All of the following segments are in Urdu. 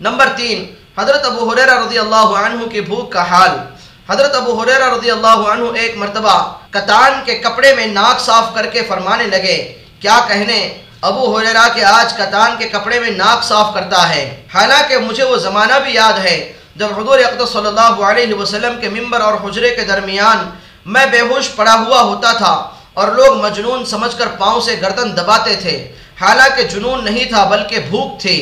نمبر تین، حضرت ابو حریرہ رضی اللہ عنہ کی بھوک کا حال۔ حضرت ابو حریرہ رضی اللہ عنہ ایک مرتبہ کتان کے کپڑے میں ناک صاف کر کے فرمانے لگے، کیا کہنے، ابو حریرہ کہ آج کتان کے کپڑے میں ناک صاف کرتا ہے۔ حالانکہ مجھے وہ زمانہ بھی یاد ہے، جب حضور اقدس صلی اللہ علیہ وسلم کے ممبر اور حجرے کے درمیان میں بے ہوش پڑا ہوا ہوتا تھا اور لوگ مجنون سمجھ کر پاؤں سے گردن دباتے تھے۔ حالانکہ جنون نہیں تھا بلکہ بھوک تھی۔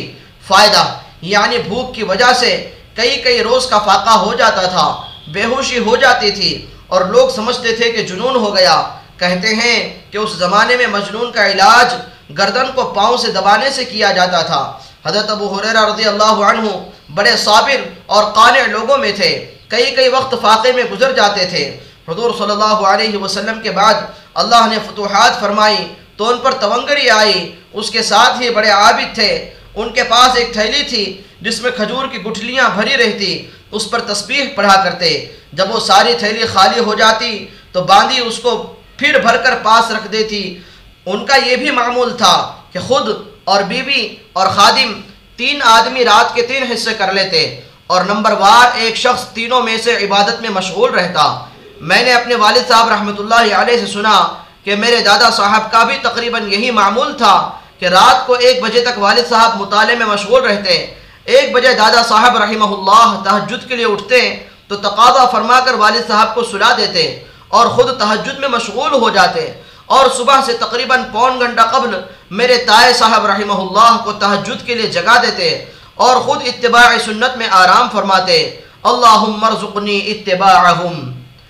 فائدہ یعنی بھوک کی وجہ سے کئی کئی روز کا فاقہ ہو جاتا تھا، بے ہوشی ہو جاتی تھی اور لوگ سمجھتے تھے کہ جنون ہو گیا۔ کہتے ہیں کہ اس زمانے میں مجنون کا علاج گردن کو پاؤں سے دبانے سے کیا جاتا تھا۔ حضرت ابو حریرہ رضی اللہ عنہ بڑے صابر اور قانع لوگوں میں تھے۔ کئی کئی وقت فاقے میں گزر جاتے تھے۔ حضور صلی اللہ علیہ وسلم کے بعد اللہ نے فتوحات فرمائی، تو ان پر تونگری آئی۔ اس کے ساتھ ہی بڑے عابد تھے۔ ان کے پاس ایک تھیلی تھی جس میں کھجور کی گٹھلیاں بھری رہتی، اس پر تسبیح پڑھا کرتے۔ جب وہ ساری تھیلی خالی ہو جاتی، تو باندھی اس کو پھر بھر کر پاس رکھ دیتی۔ ان کا یہ بھی معمول تھا کہ خود اور بیوی اور خادم تین آدمی رات کے تین حصے کر لیتے اور نمبر وار ایک شخص تینوں میں سے عبادت میں مشغول رہتا۔ میں نے اپنے والد صاحب رحمۃ اللہ علیہ سے سنا کہ میرے دادا صاحب کا بھی تقریباً یہی معمول تھا۔ کہ رات کو ایک بجے تک والد صاحب مطالعے میں مشغول رہتے ایک بجے دادا صاحب رحمہ اللہ تہجد کے لیے اٹھتے تو تقاضا فرما کر والد صاحب کو سلا دیتے اور خود تہجد میں مشغول ہو جاتے اور صبح سے تقریباً پون گھنٹہ قبل میرے تائے صاحب رحمہ اللہ کو تہجد کے لیے جگا دیتے اور خود اتباع سنت میں آرام فرماتے اللہم مرزقنی اتباعہم۔